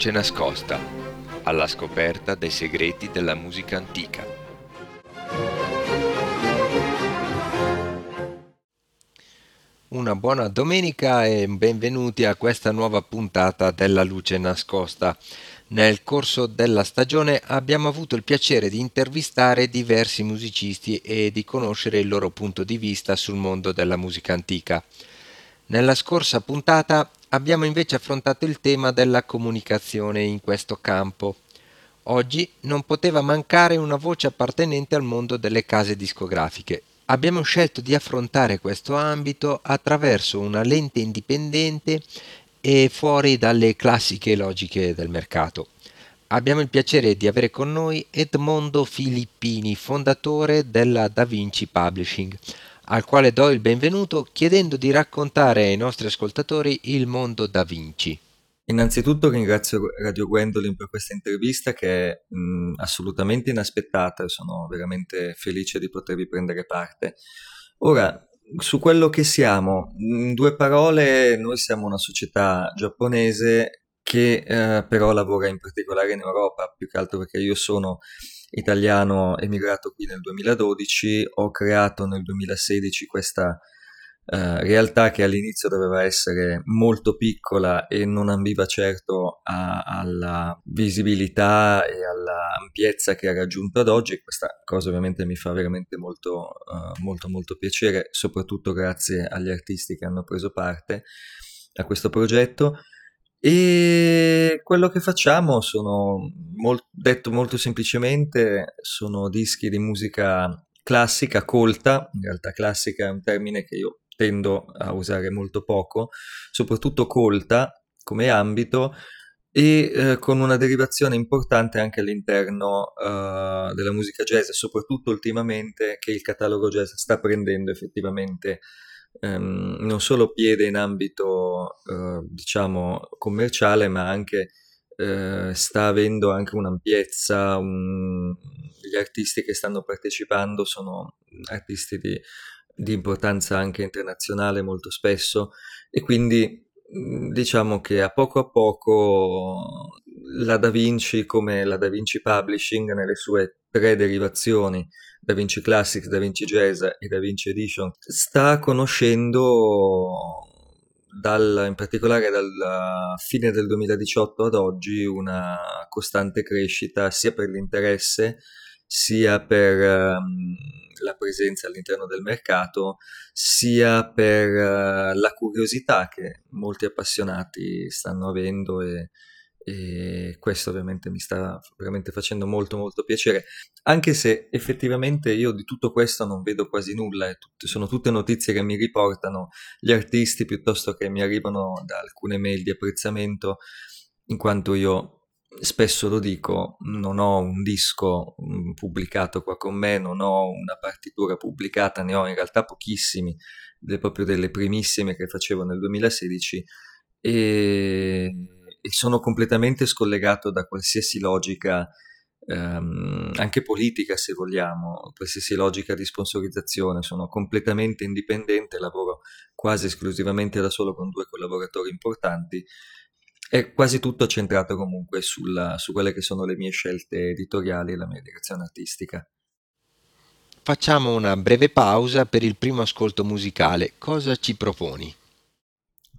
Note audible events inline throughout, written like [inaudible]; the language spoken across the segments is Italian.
Luce nascosta, alla scoperta dei segreti della musica antica. Una buona domenica e benvenuti a questa nuova puntata della luce nascosta. Nel corso della stagione abbiamo avuto il piacere di intervistare diversi musicisti e di conoscere il loro punto di vista sul mondo della musica antica. Nella scorsa puntata abbiamo invece affrontato il tema della comunicazione in questo campo. Oggi non poteva mancare una voce appartenente al mondo delle case discografiche. Abbiamo scelto di affrontare questo ambito attraverso una lente indipendente e fuori dalle classiche logiche del mercato. Abbiamo il piacere di avere con noi Edmondo Filippini, fondatore della Da Vinci Publishing al quale do il benvenuto chiedendo di raccontare ai nostri ascoltatori il mondo da Vinci. Innanzitutto ringrazio Radio Gwendolyn per questa intervista che è mh, assolutamente inaspettata e sono veramente felice di potervi prendere parte. Ora, su quello che siamo, in due parole, noi siamo una società giapponese che eh, però lavora in particolare in Europa, più che altro perché io sono italiano emigrato qui nel 2012, ho creato nel 2016 questa uh, realtà che all'inizio doveva essere molto piccola e non ambiva certo a, alla visibilità e all'ampiezza che ha raggiunto ad oggi. Questa cosa ovviamente mi fa veramente molto, uh, molto, molto piacere, soprattutto grazie agli artisti che hanno preso parte a questo progetto. E quello che facciamo sono, molt, detto molto semplicemente, sono dischi di musica classica, colta, in realtà classica è un termine che io tendo a usare molto poco, soprattutto colta come ambito e eh, con una derivazione importante anche all'interno uh, della musica jazz, soprattutto ultimamente che il catalogo jazz sta prendendo effettivamente ehm, non solo piede in ambito eh, diciamo commerciale ma anche eh, sta avendo anche un'ampiezza un... gli artisti che stanno partecipando sono artisti di, di importanza anche internazionale molto spesso. E quindi diciamo che a poco a poco la Da Vinci come la Da Vinci Publishing nelle sue tre derivazioni Da Vinci Classics, Da Vinci Jazz e Da Vinci Edition sta conoscendo dal, in particolare dalla fine del 2018 ad oggi una costante crescita sia per l'interesse sia per um, la presenza all'interno del mercato, sia per uh, la curiosità che molti appassionati stanno avendo e, e questo ovviamente mi sta veramente facendo molto molto piacere. Anche se effettivamente io di tutto questo non vedo quasi nulla tutte, sono tutte notizie che mi riportano gli artisti piuttosto che mi arrivano da alcune mail di apprezzamento in quanto io spesso lo dico non ho un disco mm, pubblicato qua con me non ho una partitura pubblicata ne ho in realtà pochissimi proprio delle primissime che facevo nel 2016 e sono completamente scollegato da qualsiasi logica, ehm, anche politica se vogliamo, qualsiasi logica di sponsorizzazione, sono completamente indipendente, lavoro quasi esclusivamente da solo con due collaboratori importanti è quasi tutto centrato comunque sulla, su quelle che sono le mie scelte editoriali e la mia direzione artistica. Facciamo una breve pausa per il primo ascolto musicale. Cosa ci proponi?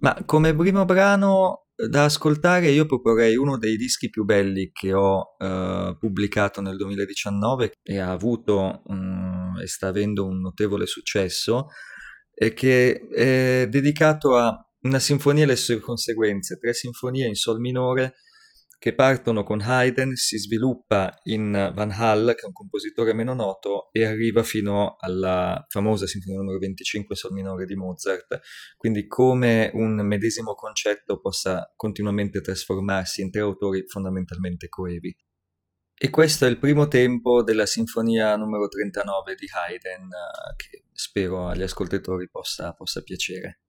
Ma come primo brano da ascoltare io proporrei uno dei dischi più belli che ho uh, pubblicato nel 2019 e ha avuto um, e sta avendo un notevole successo e che è dedicato a una sinfonia e le sue conseguenze, tre sinfonie in sol minore che partono con Haydn, si sviluppa in Van Hal, che è un compositore meno noto, e arriva fino alla famosa sinfonia numero 25 sol minore di Mozart. Quindi come un medesimo concetto possa continuamente trasformarsi in tre autori fondamentalmente coevi. E questo è il primo tempo della sinfonia numero 39 di Haydn, eh, che spero agli ascoltatori possa, possa piacere.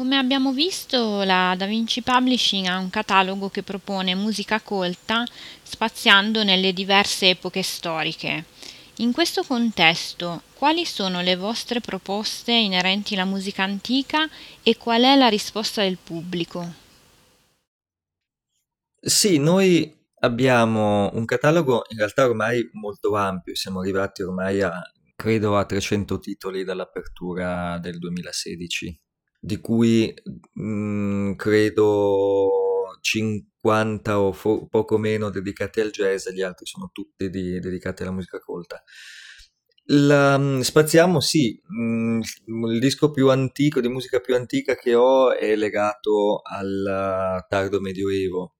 Come abbiamo visto, la DaVinci Publishing ha un catalogo che propone musica colta spaziando nelle diverse epoche storiche. In questo contesto, quali sono le vostre proposte inerenti alla musica antica e qual è la risposta del pubblico? Sì, noi abbiamo un catalogo in realtà ormai molto ampio, siamo arrivati ormai a credo a 300 titoli dall'apertura del 2016, di cui mh, mm, credo 50 o fo- poco meno dedicati al jazz e gli altri sono tutti di- dedicati alla musica colta. La, mm, spaziamo, sì, mm, il disco più antico, di musica più antica che ho è legato al tardo medioevo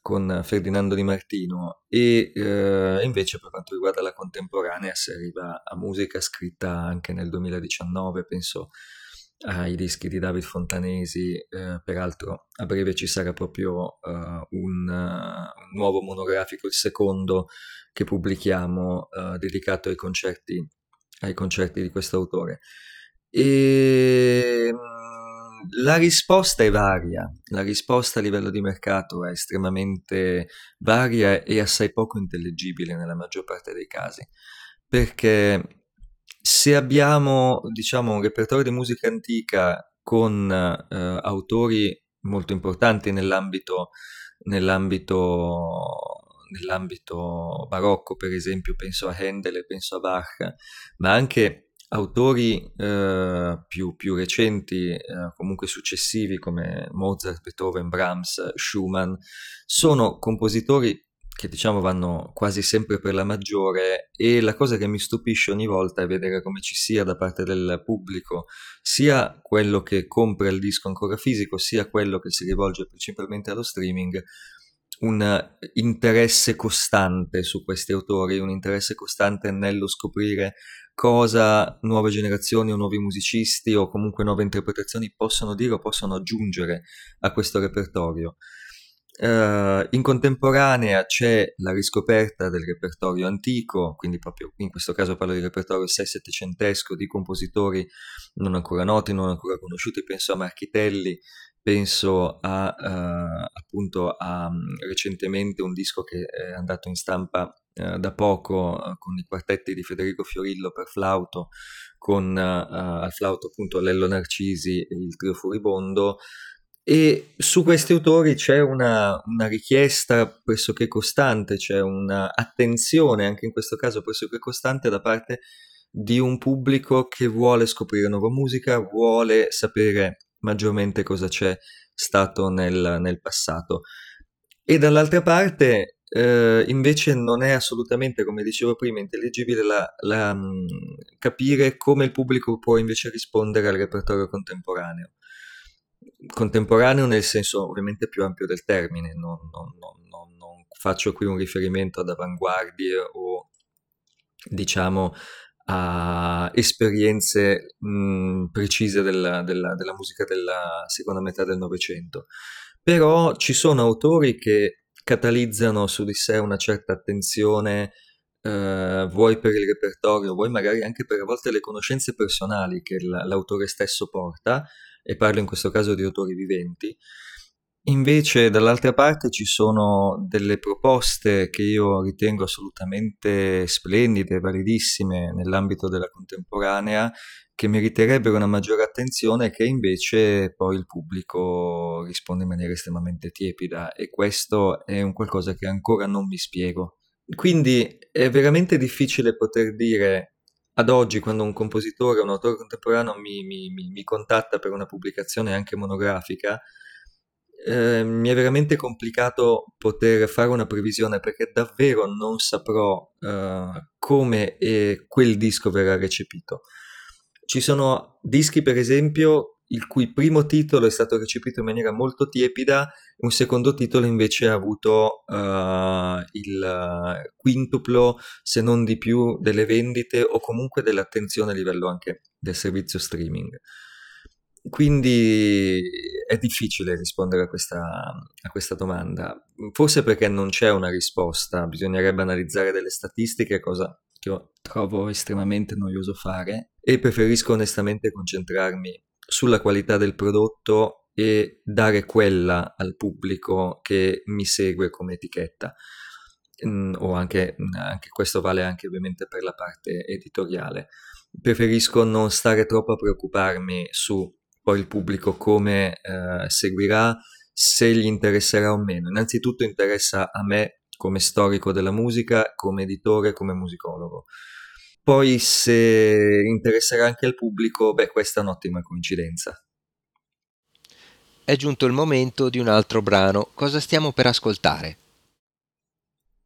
con Ferdinando Di Martino e eh, invece per quanto riguarda la contemporanea si arriva a musica scritta anche nel 2019, penso ai dischi di David Fontanesi, eh, peraltro a breve ci sarà proprio uh, un, uh, un, nuovo monografico, il secondo che pubblichiamo, uh, dedicato ai concerti, ai concerti di questo autore. E la risposta è varia, la risposta a livello di mercato è estremamente varia e assai poco intellegibile nella maggior parte dei casi, perché se abbiamo diciamo, un repertorio di musica antica con eh, autori molto importanti nell'ambito, nell'ambito nell'ambito barocco, per esempio, penso a Handel penso a Bach, ma anche autori eh, più, più, recenti, eh, comunque successivi come Mozart, Beethoven, Brahms, Schumann, sono compositori che diciamo vanno quasi sempre per la maggiore e la cosa che mi stupisce ogni volta è vedere come ci sia da parte del pubblico sia quello che compra il disco ancora fisico sia quello che si rivolge principalmente allo streaming un interesse costante su questi autori, un interesse costante nello scoprire cosa nuove generazioni o nuovi musicisti o comunque nuove interpretazioni possono dire o possono aggiungere a questo repertorio. Uh, in contemporanea c'è la riscoperta del repertorio antico, quindi proprio in questo caso parlo di repertorio 6-700 di compositori non ancora noti, non ancora conosciuti, penso a Marchitelli, penso a, uh, appunto a um, recentemente un disco che è andato in stampa uh, da poco con i quartetti di Federico Fiorillo per flauto, con al flauto appunto Lello Narcisi e il trio Furibondo. E su questi autori c'è una, una richiesta pressoché costante, c'è un'attenzione anche in questo caso pressoché costante da parte di un pubblico che vuole scoprire nuova musica, vuole sapere maggiormente cosa c'è stato nel, nel passato. E dall'altra parte, eh, invece, non è assolutamente, come dicevo prima, intelligibile la, la, mh, capire come il pubblico può invece rispondere al repertorio contemporaneo. Contemporaneo nel senso ovviamente più ampio del termine, non, non, non, non faccio qui un riferimento ad avanguardie o diciamo a esperienze mh, precise della, della, della, musica della seconda metà del Novecento. Però ci sono autori che catalizzano su di sé una certa attenzione, eh, vuoi per il repertorio, vuoi magari anche per a volte le conoscenze personali che l'autore stesso porta, e parlo in questo caso di autori viventi, Invece dall'altra parte ci sono delle proposte che io ritengo assolutamente splendide, validissime nell'ambito della contemporanea, che meriterebbero una maggiore attenzione e che invece poi il pubblico risponde in maniera estremamente tiepida e questo è un qualcosa che ancora non mi spiego. Quindi è veramente difficile poter dire ad oggi quando un compositore, un autore contemporaneo mi, mi, mi, mi contatta per una pubblicazione anche monografica, eh, mi è veramente complicato poter fare una previsione perché davvero non saprò eh, come quel disco verrà recepito. Ci sono dischi, per esempio, il cui primo titolo è stato recepito in maniera molto tiepida, un secondo titolo invece ha avuto uh, il quintuplo, se non di più, delle vendite o comunque dell'attenzione a livello anche del servizio streaming. Quindi è difficile rispondere a questa, a questa, domanda, forse perché non c'è una risposta, bisognerebbe analizzare delle statistiche, cosa che io trovo estremamente noioso fare, e preferisco onestamente concentrarmi sulla qualità del prodotto e dare quella al pubblico che mi segue come etichetta. Mm, o anche, anche questo vale anche ovviamente per la parte editoriale. Preferisco non stare troppo a preoccuparmi su poi il pubblico come eh, seguirà, se gli interesserà o meno. Innanzitutto interessa a me come storico della musica, come editore, come musicologo. Poi se interesserà anche al pubblico, beh, questa è un'ottima coincidenza. È giunto il momento di un altro brano. Cosa stiamo per ascoltare?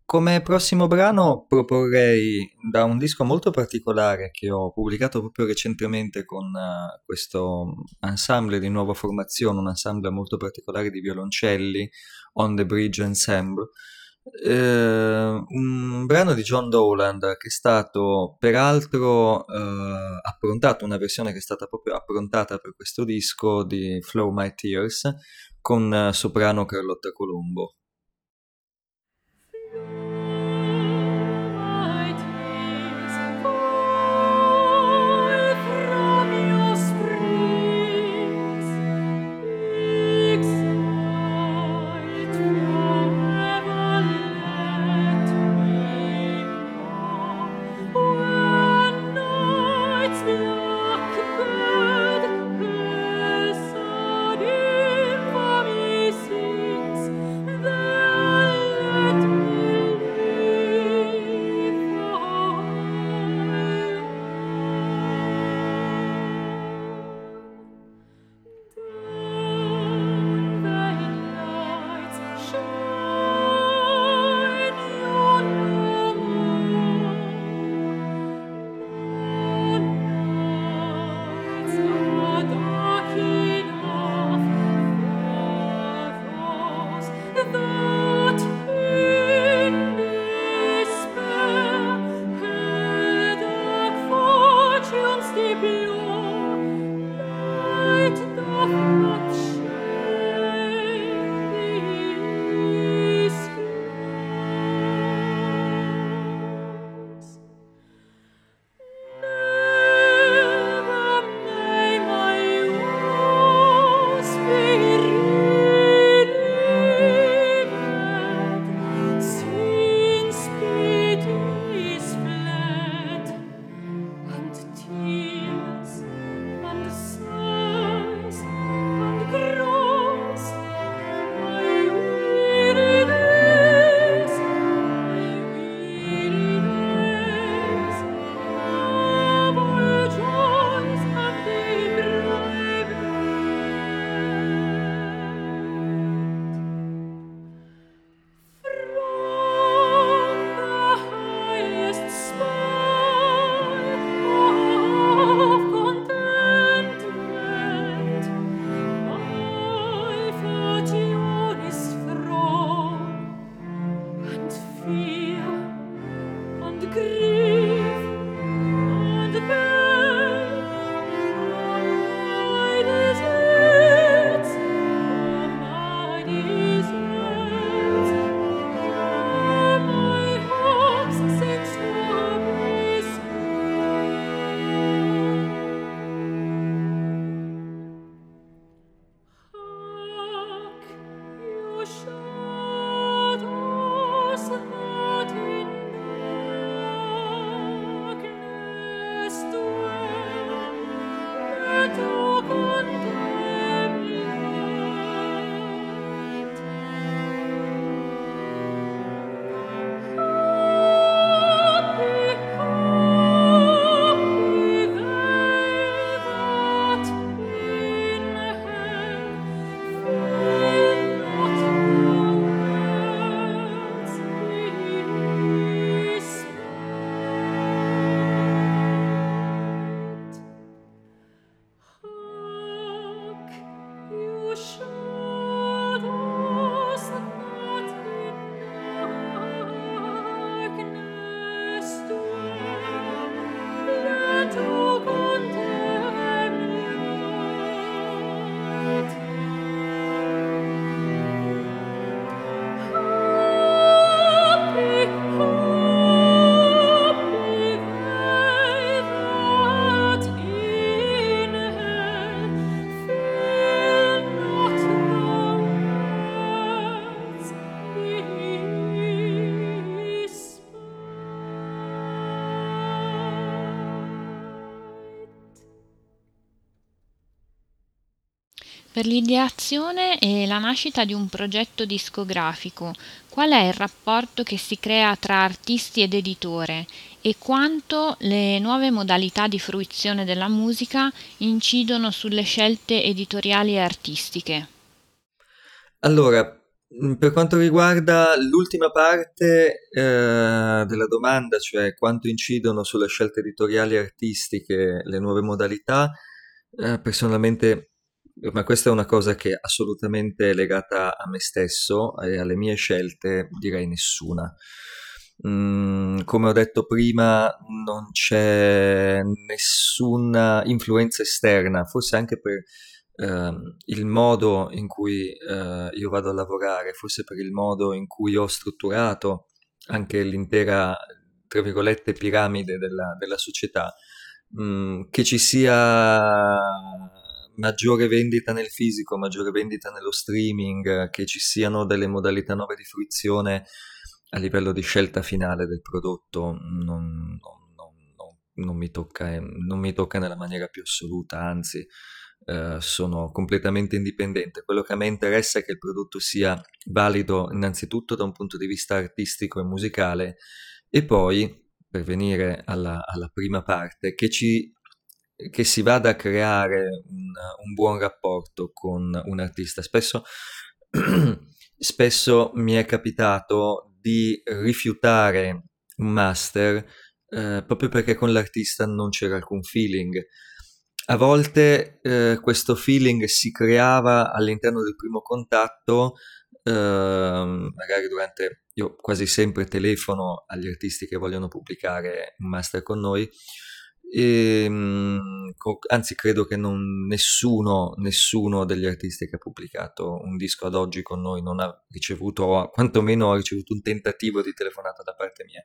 Come prossimo brano proporrei da un disco molto particolare che ho pubblicato proprio recentemente con uh, questo ensemble di nuova formazione, un ensemble molto particolare di violoncelli, On the Bridge Ensemble, eh, un brano di John Dowland che è stato peraltro eh, approntato, una versione che è stata proprio approntata per questo disco di Flow My Tears con eh, soprano Carlotta Colombo. Per l'ideazione e la nascita di un progetto discografico, qual è il rapporto che si crea tra artisti ed editore e quanto le nuove modalità di fruizione della musica incidono sulle scelte editoriali e artistiche? Allora, per quanto riguarda l'ultima parte eh, della domanda, cioè quanto incidono sulle scelte editoriali e artistiche le nuove modalità, eh, personalmente ma questa è una cosa che è assolutamente legata a me stesso e alle mie scelte, direi nessuna. Mm, come ho detto prima, non c'è nessuna influenza esterna, forse anche per eh, il modo in cui eh, io vado a lavorare, forse per il modo in cui ho strutturato anche l'intera, tra virgolette, piramide della, della società, mm, che ci sia maggiore vendita nel fisico, maggiore vendita nello streaming, che ci siano delle modalità nuove di fruizione a livello di scelta finale del prodotto non, non, non, non mi, tocca, eh, mi tocca nella maniera più assoluta, anzi eh, sono completamente indipendente. Quello che a me interessa è che il prodotto sia valido innanzitutto da un punto di vista artistico e musicale e poi, per venire alla, alla prima parte, che ci che si vada a creare un, un buon rapporto con un artista. Spesso, [clears throat] spesso mi è capitato di rifiutare un master eh, proprio perché con l'artista non c'era alcun feeling. A volte eh, questo feeling si creava all'interno del primo contatto, eh, magari durante, io quasi sempre telefono agli artisti che vogliono pubblicare un master con noi, ehm, anzi, credo che non, nessuno, nessuno degli artisti che ha pubblicato un disco ad oggi con noi non ha ricevuto, o quantomeno ha ricevuto un tentativo di telefonata da parte mia.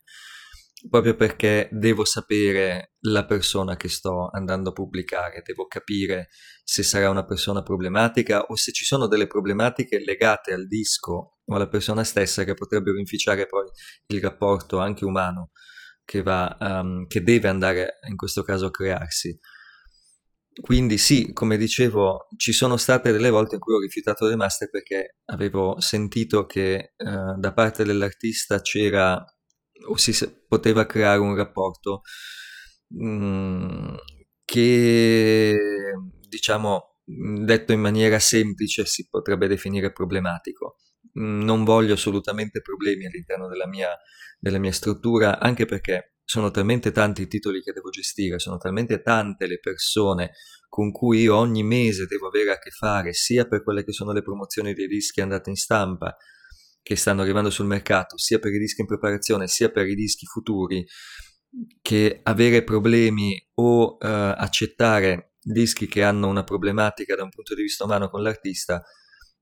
Proprio perché devo sapere la persona che sto andando a pubblicare, devo capire se sarà una persona problematica o se ci sono delle problematiche legate al disco o alla persona stessa che potrebbero inficiare poi il rapporto anche umano che, va, um, che deve andare in questo caso a crearsi. Quindi sì, come dicevo, ci sono state delle volte in cui ho rifiutato le master perché avevo sentito che uh, da parte dell'artista c'era o si poteva creare un rapporto um, che, diciamo, detto in maniera semplice, si potrebbe definire problematico. Non voglio assolutamente problemi all'interno della mia della mia struttura, anche perché sono talmente tanti i titoli che devo gestire, sono talmente tante le persone con cui io ogni mese devo avere a che fare, sia per quelle che sono le promozioni dei dischi andate in stampa, che stanno arrivando sul mercato, sia per i dischi in preparazione, sia per i dischi futuri, che avere problemi o uh, accettare dischi che hanno una problematica da un punto di vista umano con l'artista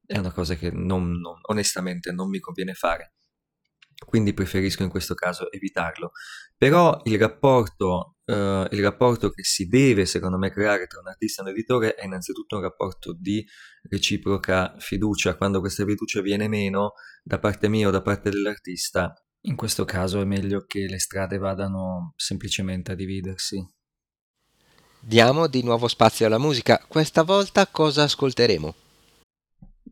è una cosa che non, non, onestamente non mi conviene fare quindi preferisco in questo caso evitarlo. Però il rapporto, eh, il rapporto che si deve, secondo me, creare tra un artista e un editore è innanzitutto un rapporto di reciproca fiducia. Quando questa fiducia viene meno da parte mia o da parte dell'artista, in questo caso è meglio che le strade vadano semplicemente a dividersi. Diamo di nuovo spazio alla musica. Questa volta cosa ascolteremo?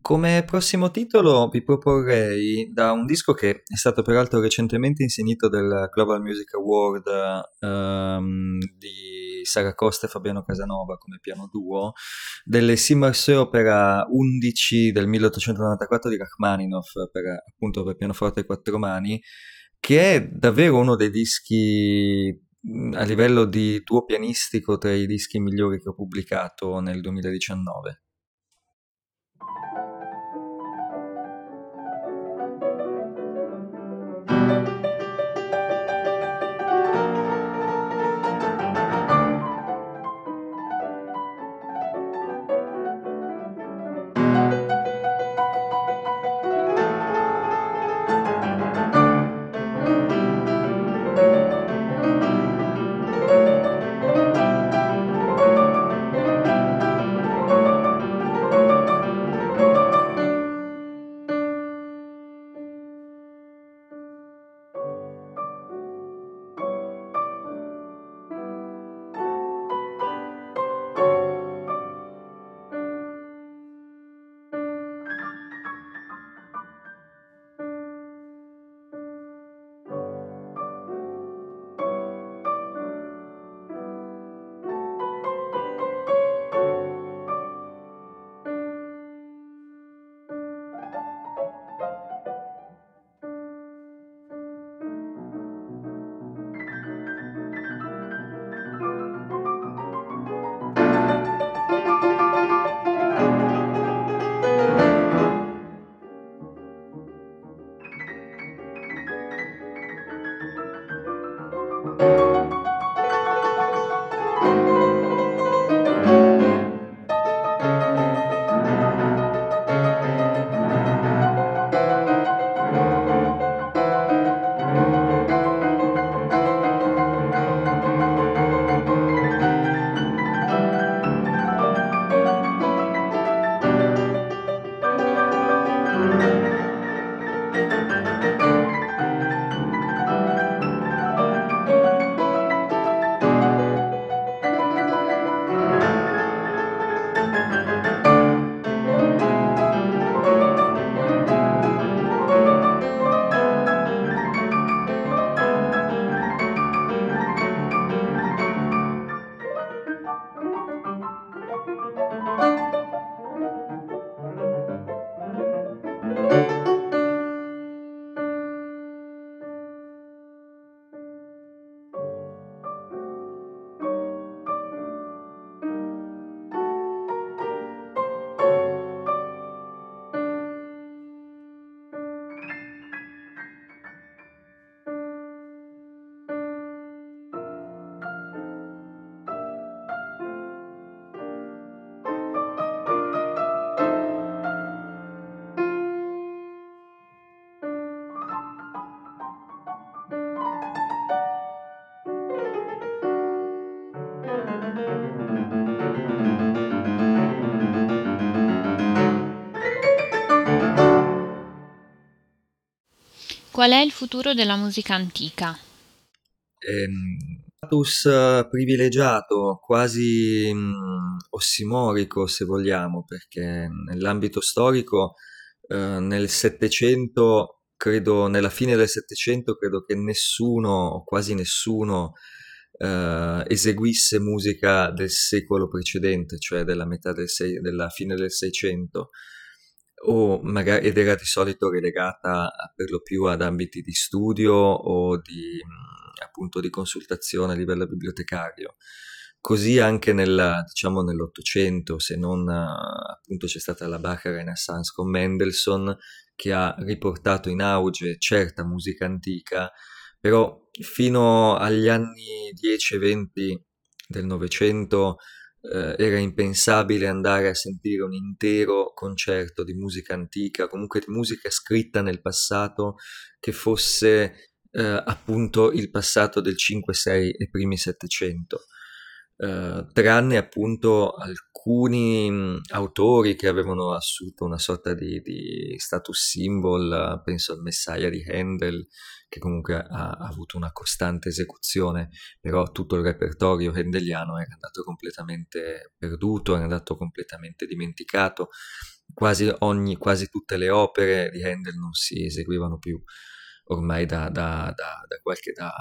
Come prossimo titolo vi proporrei da un disco che è stato peraltro recentemente insignito del Global Music Award um, di Sara Costa e Fabiano Casanova come piano duo, delle Simmerse Opera 11 del 1894 di Rachmaninoff per, appunto per pianoforte e quattro mani, che è davvero uno dei dischi a livello di duo pianistico tra i dischi migliori che ho pubblicato nel 2019. Qual è il futuro della musica antica? Ehm, status eh, privilegiato, quasi mm, ossimorico se vogliamo, perché nell'ambito storico eh, nel Settecento, credo nella fine del Settecento, credo che nessuno quasi nessuno eh, eseguisse musica del secolo precedente, cioè della metà del sei, della fine del Seicento o magari, ed era di solito relegata per lo più ad ambiti di studio o di, appunto, di consultazione a livello bibliotecario. Così anche nel, diciamo, nell'Ottocento, se non appunto c'è stata la Bach Renaissance con Mendelssohn che ha riportato in auge certa musica antica, però fino agli anni 10 e 20 del Novecento eh, era impensabile andare a sentire un intero concerto di musica antica, comunque di musica scritta nel passato che fosse eh, appunto il passato del 5, 6 e primi 700. Uh, tranne appunto alcuni autori che avevano assunto una sorta di, di status symbol, penso al Messiah di Handel, che comunque ha, ha, avuto una costante esecuzione, però tutto il repertorio handeliano era andato completamente perduto, era andato completamente dimenticato, quasi, ogni, quasi tutte le opere di Handel non si eseguivano più ormai da, da, da, da qualche, da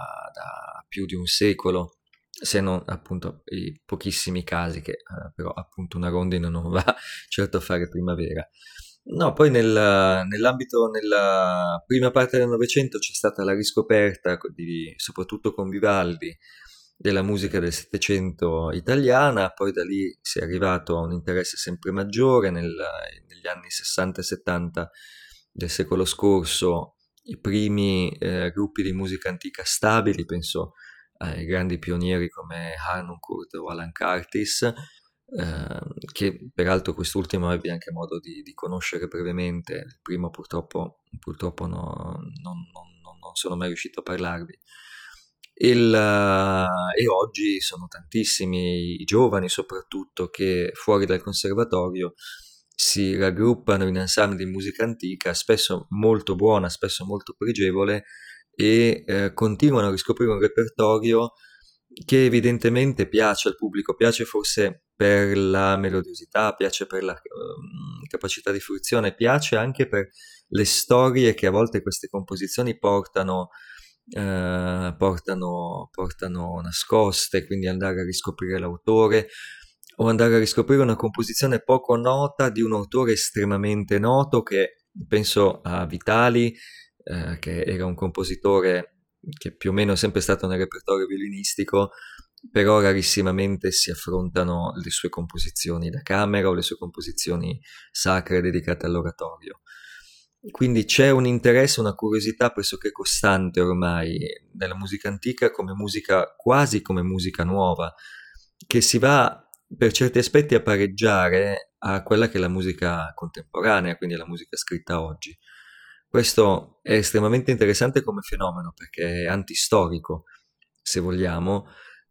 più di un secolo se non appunto i pochissimi casi che eh, però appunto una rondine non va [laughs] certo a fare primavera. No, poi nel, nell'ambito, nella prima parte del Novecento c'è stata la riscoperta, di, soprattutto con Vivaldi, della musica del Settecento italiana, poi da lì si è arrivato a un interesse sempre maggiore, nel, negli anni 60 e 70 del secolo scorso, i primi eh, gruppi di musica antica stabili, penso ai grandi pionieri come Harnoncourt o Alan Curtis, eh, che peraltro quest'ultimo ebbe anche modo di, di, conoscere brevemente, il primo purtroppo, purtroppo no, non, non, non, sono mai riuscito a parlarvi. Il, uh, e oggi sono tantissimi i giovani soprattutto che fuori dal conservatorio si raggruppano in ensemble di musica antica, spesso molto buona, spesso molto pregevole, e eh, continuano a riscoprire un repertorio che evidentemente piace al pubblico, piace forse per la melodiosità, piace per la um, capacità di fruizione, piace anche per le storie che a volte queste composizioni portano, eh, portano, portano nascoste, quindi andare a riscoprire l'autore o andare a riscoprire una composizione poco nota di un autore estremamente noto che penso a Vitali eh, che era un compositore che più o meno è sempre stato nel repertorio violinistico, però rarissimamente si affrontano le sue composizioni da camera o le sue composizioni sacre dedicate all'oratorio. Quindi c'è un interesse, una curiosità pressoché costante ormai nella musica antica come musica, quasi come musica nuova, che si va per certi aspetti a pareggiare a quella che è la musica contemporanea, quindi la musica scritta oggi. Questo è estremamente interessante come fenomeno perché è antistorico, se vogliamo,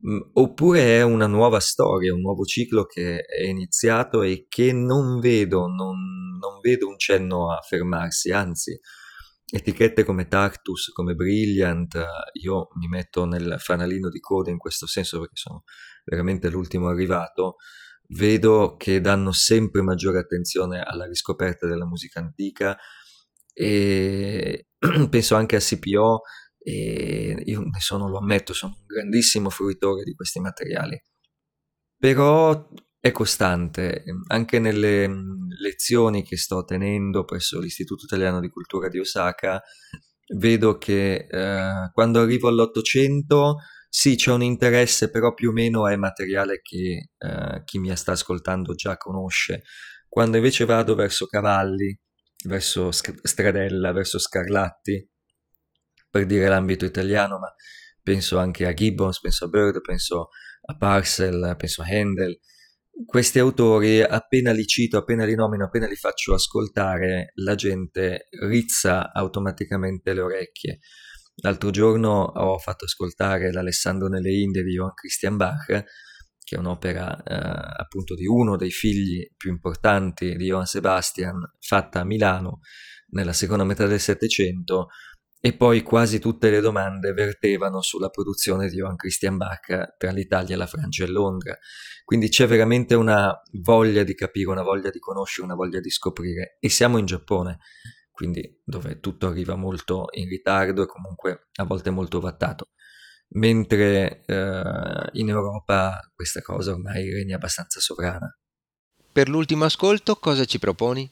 mm, oppure è una nuova storia, un nuovo ciclo che è iniziato e che non vedo, non, non vedo un cenno a fermarsi, anzi, etichette come Tactus, come Brilliant, io mi metto nel fanalino di coda in questo senso perché sono veramente l'ultimo arrivato, vedo che danno sempre maggiore attenzione alla riscoperta della musica antica, e [clears throat] penso anche a CPO e io ne sono, lo ammetto, sono un grandissimo fruitore di questi materiali. Però è costante, anche nelle lezioni che sto tenendo presso l'Istituto Italiano di Cultura di Osaka, vedo che eh, quando arrivo all'Ottocento sì, c'è un interesse, però più o meno è materiale che eh, chi mi sta ascoltando già conosce. Quando invece vado verso Cavalli, verso Stradella, verso Scarlatti, per dire l'ambito italiano, ma penso anche a Gibbons, penso a Bird, penso a Parcel, penso a Handel. Questi autori, appena li cito, appena li nomino, appena li faccio ascoltare, la gente rizza automaticamente le orecchie. L'altro giorno ho fatto ascoltare l'Alessandro nelle Indie di Johann Christian Bach che è un'opera eh, appunto di uno dei figli più importanti di Johann Sebastian, fatta a Milano nella seconda metà del Settecento, e poi quasi tutte le domande vertevano sulla produzione di Johann Christian Bach tra l'Italia, la Francia e Londra. Quindi c'è veramente una voglia di capire, una voglia di conoscere, una voglia di scoprire. E siamo in Giappone, quindi dove tutto arriva molto in ritardo e comunque a volte molto vattato. Mentre eh, in Europa questa cosa ormai regna abbastanza sovrana. Per l'ultimo ascolto cosa ci proponi?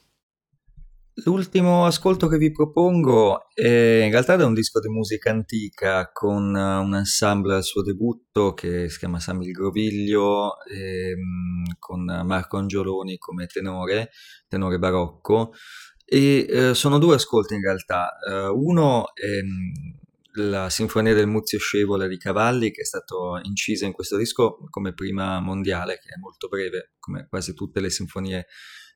L'ultimo ascolto che vi propongo è in realtà da un disco di musica antica con un ensemble al suo debutto che si chiama Samil Groviglio ehm, con Marco Angioloni come tenore, tenore barocco e eh, sono due ascolti in realtà. Uh, uno è la Sinfonia del Muzio Scevole di Cavalli che è stato incisa in questo disco come prima mondiale che è molto breve come quasi tutte le sinfonie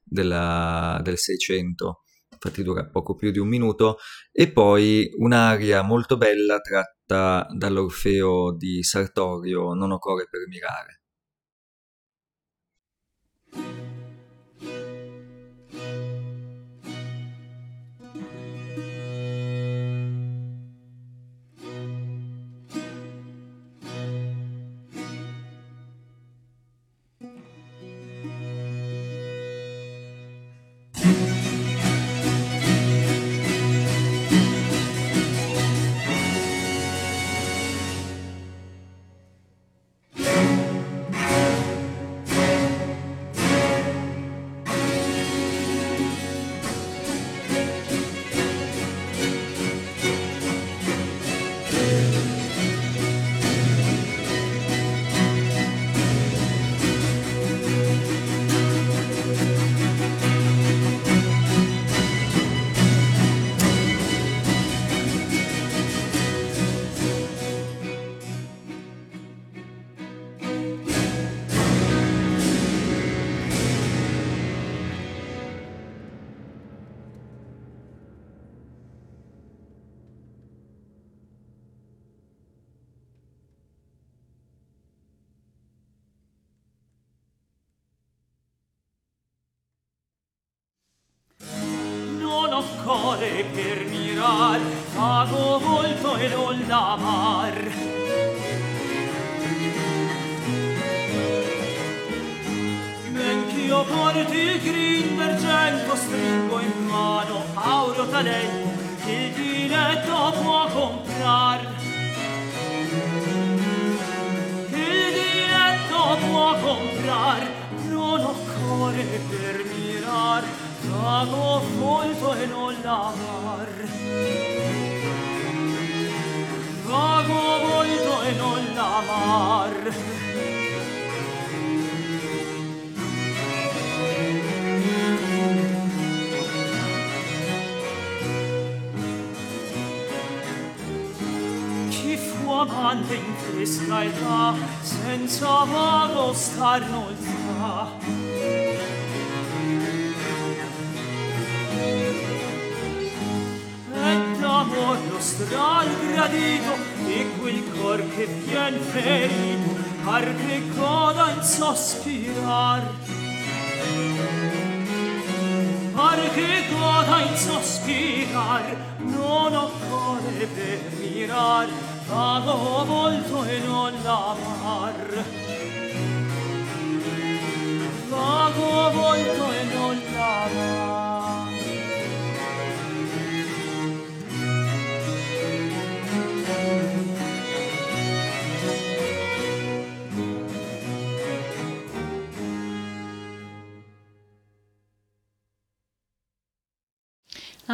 della, del Seicento infatti dura poco più di un minuto, e poi un'aria molto bella tratta dall'Orfeo di Sartorio, Non occorre per mirare. Core per mirar pago volto e non la mar Mench'io porti il grin d'argento stringo in mano auro talento il diletto può comprar. Il diletto può comprar non ho core per mirar Vago molto e non l'amar mar molto e non l'amar Chi fu amante in questa età Senza vago star non fa gradito e quel cor che vien ferito par che coda in sospirar. Par che coda in sospirar non ho cuore per mirar vago volto e non l'amar. Vago volto e non l'amar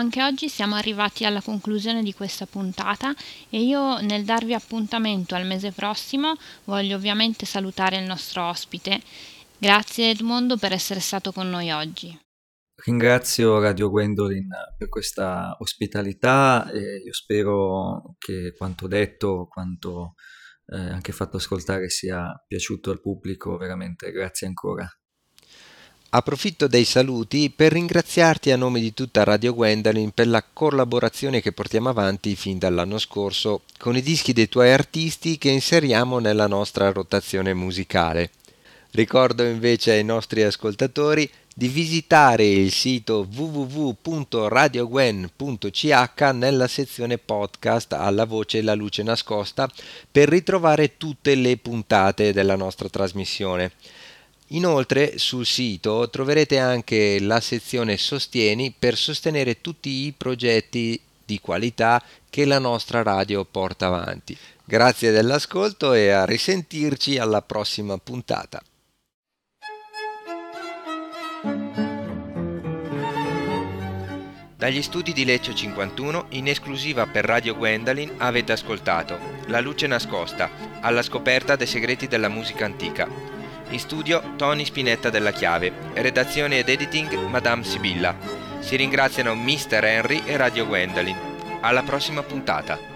Anche oggi siamo arrivati alla conclusione di questa puntata e io nel darvi appuntamento al mese prossimo voglio ovviamente salutare il nostro ospite. Grazie Edmondo per essere stato con noi oggi. Ringrazio Radio Gwendolyn per questa ospitalità e io spero che quanto detto, quanto eh, anche fatto ascoltare sia piaciuto al pubblico, veramente grazie ancora. Approfitto dei saluti per ringraziarti a nome di tutta Radio Gwendolyn per la collaborazione che portiamo avanti fin dall'anno scorso con i dischi dei tuoi artisti che inseriamo nella nostra rotazione musicale. Ricordo invece ai nostri ascoltatori di visitare il sito www.radiogwen.ch nella sezione podcast alla voce La luce nascosta per ritrovare tutte le puntate della nostra trasmissione. Inoltre sul sito troverete anche la sezione Sostieni per sostenere tutti i progetti di qualità che la nostra radio porta avanti. Grazie dell'ascolto e a risentirci alla prossima puntata. Dagli studi di Lecce 51, in esclusiva per Radio Gwendolyn, avete ascoltato La luce nascosta, alla scoperta dei segreti della musica antica. In studio Tony Spinetta della Chiave, redazione ed editing Madame Sibilla. Si ringraziano Mr. Henry e Radio Gwendolyn. Alla prossima puntata.